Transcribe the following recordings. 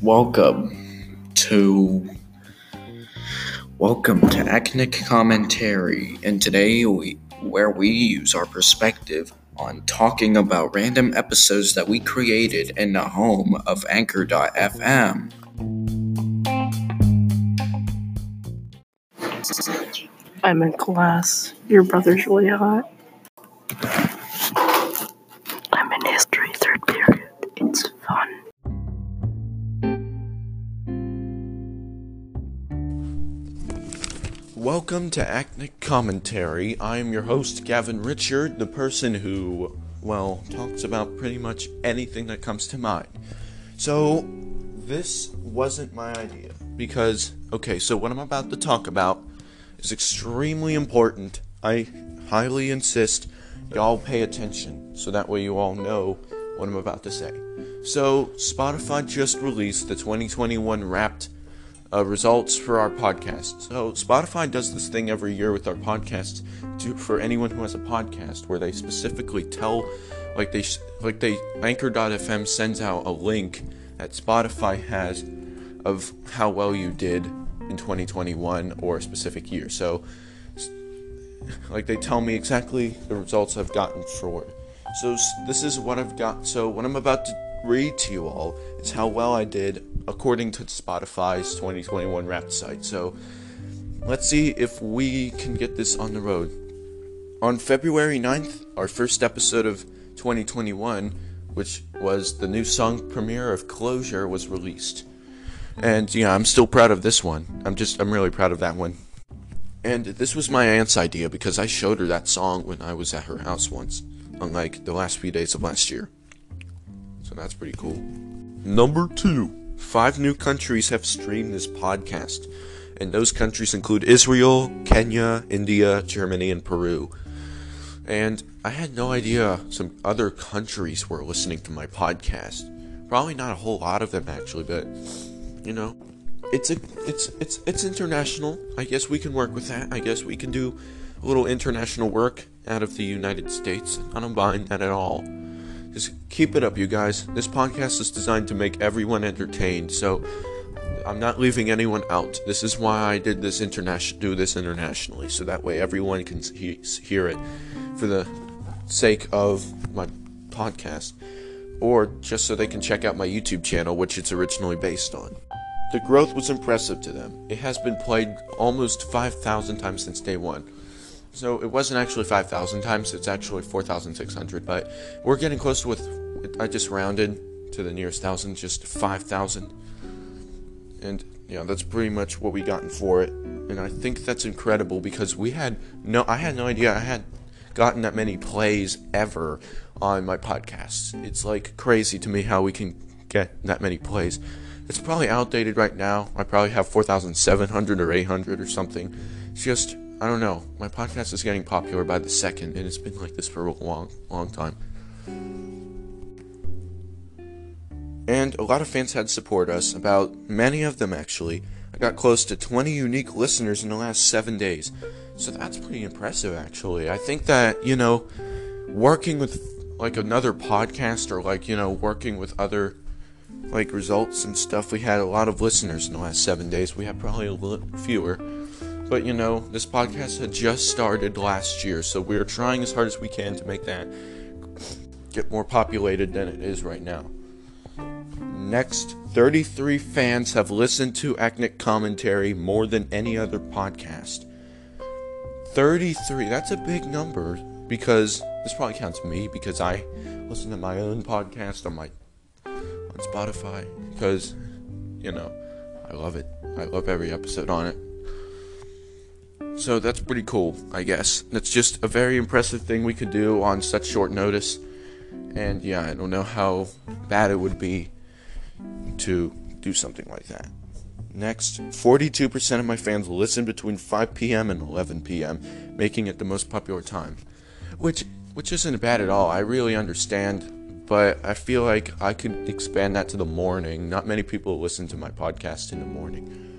Welcome to Welcome to Acnic Commentary, and today we where we use our perspective on talking about random episodes that we created in the home of Anchor.fm. I'm in class. Your brother's really hot. Welcome to Acnic Commentary. I am your host, Gavin Richard, the person who, well, talks about pretty much anything that comes to mind. So, this wasn't my idea. Because, okay, so what I'm about to talk about is extremely important. I highly insist y'all pay attention so that way you all know what I'm about to say. So, Spotify just released the 2021 Wrapped uh, results for our podcast. So Spotify does this thing every year with our podcasts to, for anyone who has a podcast, where they specifically tell, like they like they Anchor.fm sends out a link that Spotify has of how well you did in 2021 or a specific year. So like they tell me exactly the results I've gotten for. So this is what I've got. So what I'm about to read to you all is how well I did according to Spotify's 2021 Wrapped site. So let's see if we can get this on the road. On February 9th, our first episode of 2021, which was the new song premiere of Closure, was released. And yeah, I'm still proud of this one. I'm just, I'm really proud of that one. And this was my aunt's idea because I showed her that song when I was at her house once, unlike the last few days of last year. So that's pretty cool. Number two. Five new countries have streamed this podcast, and those countries include Israel, Kenya, India, Germany, and Peru. And I had no idea some other countries were listening to my podcast. Probably not a whole lot of them actually, but you know, it's a it's it's it's international. I guess we can work with that. I guess we can do a little international work out of the United States. I don't mind that at all. Just keep it up, you guys. This podcast is designed to make everyone entertained, so I'm not leaving anyone out. This is why I did this international, do this internationally, so that way everyone can he- hear it, for the sake of my podcast, or just so they can check out my YouTube channel, which it's originally based on. The growth was impressive to them. It has been played almost 5,000 times since day one. So it wasn't actually 5,000 times, it's actually 4,600, but we're getting close with, I just rounded to the nearest thousand, just 5,000. And yeah, that's pretty much what we gotten for it. And I think that's incredible because we had no, I had no idea I had gotten that many plays ever on my podcasts. It's like crazy to me how we can get that many plays. It's probably outdated right now. I probably have 4,700 or 800 or something. It's just I don't know. My podcast is getting popular by the second, and it's been like this for a long, long time. And a lot of fans had support us, about many of them actually. I got close to 20 unique listeners in the last seven days. So that's pretty impressive, actually. I think that, you know, working with like another podcast or like, you know, working with other like results and stuff, we had a lot of listeners in the last seven days. We had probably a little fewer. But you know, this podcast had just started last year, so we're trying as hard as we can to make that get more populated than it is right now. Next, 33 fans have listened to Acnic Commentary more than any other podcast. 33, that's a big number because this probably counts me because I listen to my own podcast on my on Spotify because you know, I love it. I love every episode on it. So that's pretty cool, I guess. That's just a very impressive thing we could do on such short notice. And yeah, I don't know how bad it would be to do something like that. Next, 42% of my fans listen between 5 p.m. and 11 p.m., making it the most popular time. Which which isn't bad at all. I really understand, but I feel like I could expand that to the morning. Not many people listen to my podcast in the morning.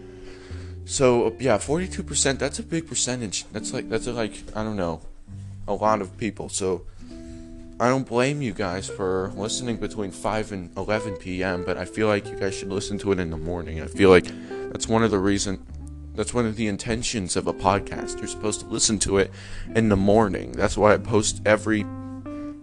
So uh, yeah, forty-two percent. That's a big percentage. That's like that's like I don't know, a lot of people. So I don't blame you guys for listening between 5 and 11 p.m., but I feel like you guys should listen to it in the morning. I feel like that's one of the reason that's one of the intentions of a podcast. You're supposed to listen to it in the morning. That's why I post every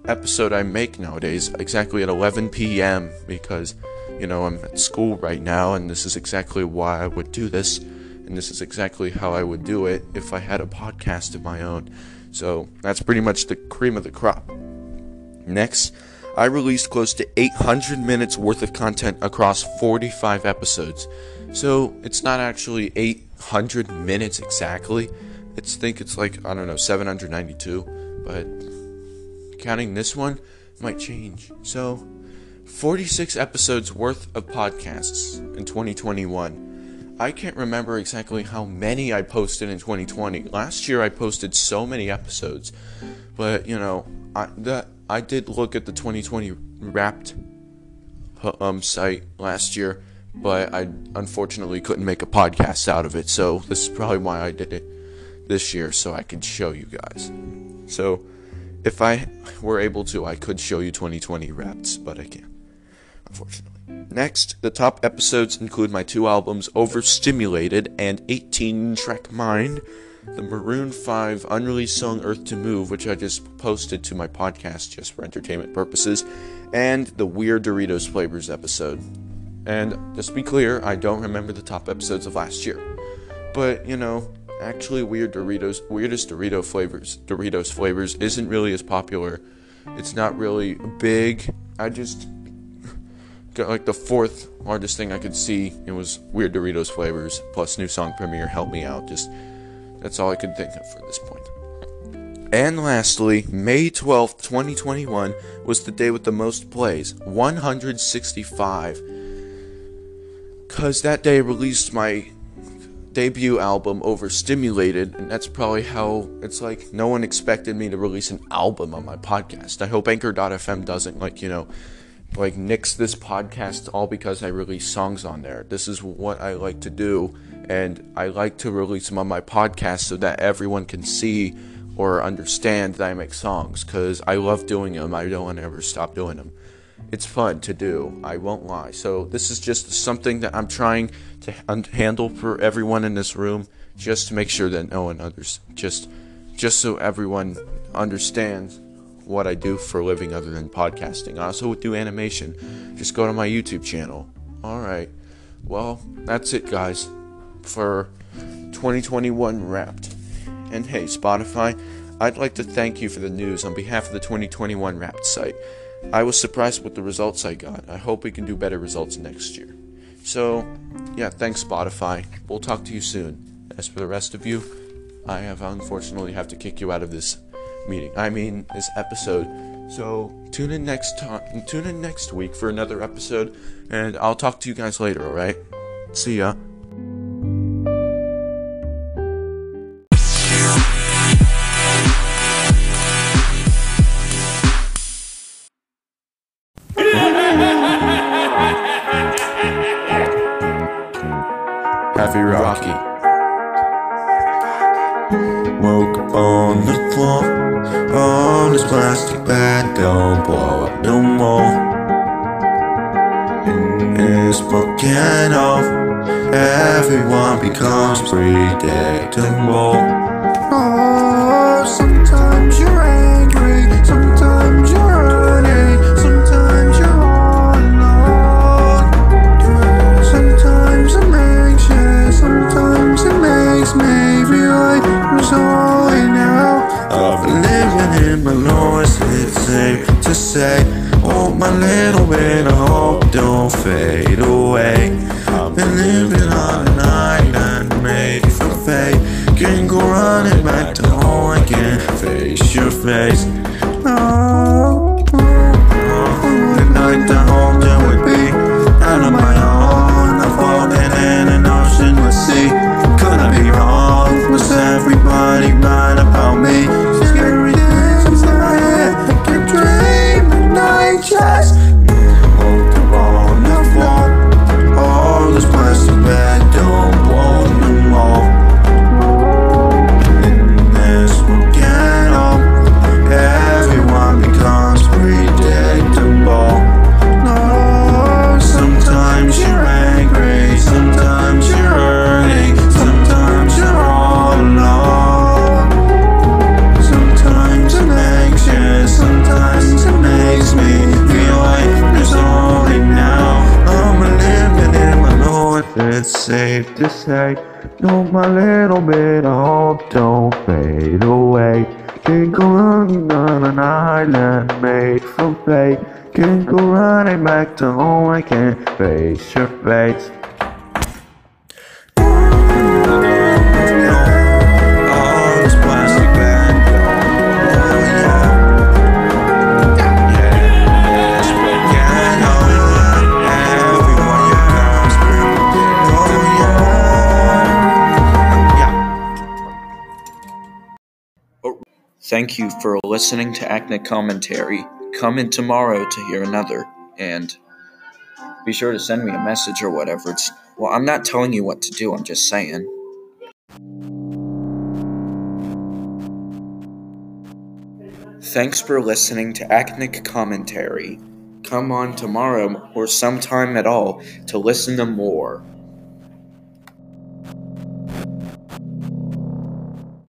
episode I make nowadays exactly at 11 p.m. because you know I'm at school right now and this is exactly why I would do this and this is exactly how I would do it if I had a podcast of my own. So that's pretty much the cream of the crop. Next, I released close to 800 minutes worth of content across 45 episodes. So it's not actually 800 minutes exactly. It's think it's like I don't know 792, but counting this one might change. So 46 episodes worth of podcasts in 2021. I can't remember exactly how many I posted in 2020. Last year I posted so many episodes, but you know, I that I did look at the 2020 Wrapped um site last year, but I unfortunately couldn't make a podcast out of it. So this is probably why I did it this year so I could show you guys. So if I were able to, I could show you 2020 Wrapped, but I can't unfortunately. Next, the top episodes include my two albums, Overstimulated and 18 Track Mind, the Maroon 5 unreleased song Earth to Move, which I just posted to my podcast just for entertainment purposes, and the Weird Doritos Flavors episode. And just to be clear, I don't remember the top episodes of last year. But, you know, actually Weird Doritos Weirdest Dorito Flavors Doritos Flavors isn't really as popular. It's not really big. I just like the fourth largest thing I could see. It was Weird Doritos flavors plus new song premiere. Help me out. Just that's all I could think of for this point. And lastly, May 12th, 2021 was the day with the most plays 165. Because that day released my debut album, Overstimulated, and that's probably how it's like no one expected me to release an album on my podcast. I hope Anchor.fm doesn't, like, you know, like nix this podcast all because I release songs on there. This is what I like to do, and I like to release them on my podcast so that everyone can see or understand that I make songs because I love doing them. I don't want to ever stop doing them. It's fun to do. I won't lie. So this is just something that I'm trying to handle for everyone in this room, just to make sure that no one others just just so everyone understands what I do for a living other than podcasting. I also do animation. Just go to my YouTube channel. All right. Well, that's it, guys, for 2021 Wrapped. And hey, Spotify, I'd like to thank you for the news on behalf of the 2021 Wrapped site. I was surprised with the results I got. I hope we can do better results next year. So, yeah, thanks, Spotify. We'll talk to you soon. As for the rest of you, I have unfortunately have to kick you out of this meeting. I mean, this episode. So tune in next time. Tune in next week for another episode, and I'll talk to you guys later. All right. See ya. Happy Rocky. Woke on the floor on this plastic bag don't blow up no more. It's broken off, everyone becomes predictable. Little bit of hope don't fade away. I've been living on a night and made for fate. Can't go running back to home again, face your face. Safe to say. No, my little bit of hope don't fade away. Can't go running on an island made from fate. Can't go running back to home. I can't face your face. Thank you for listening to Acne Commentary. Come in tomorrow to hear another, and be sure to send me a message or whatever. It's well, I'm not telling you what to do. I'm just saying. Thanks for listening to Acnic Commentary. Come on tomorrow or sometime at all to listen to more.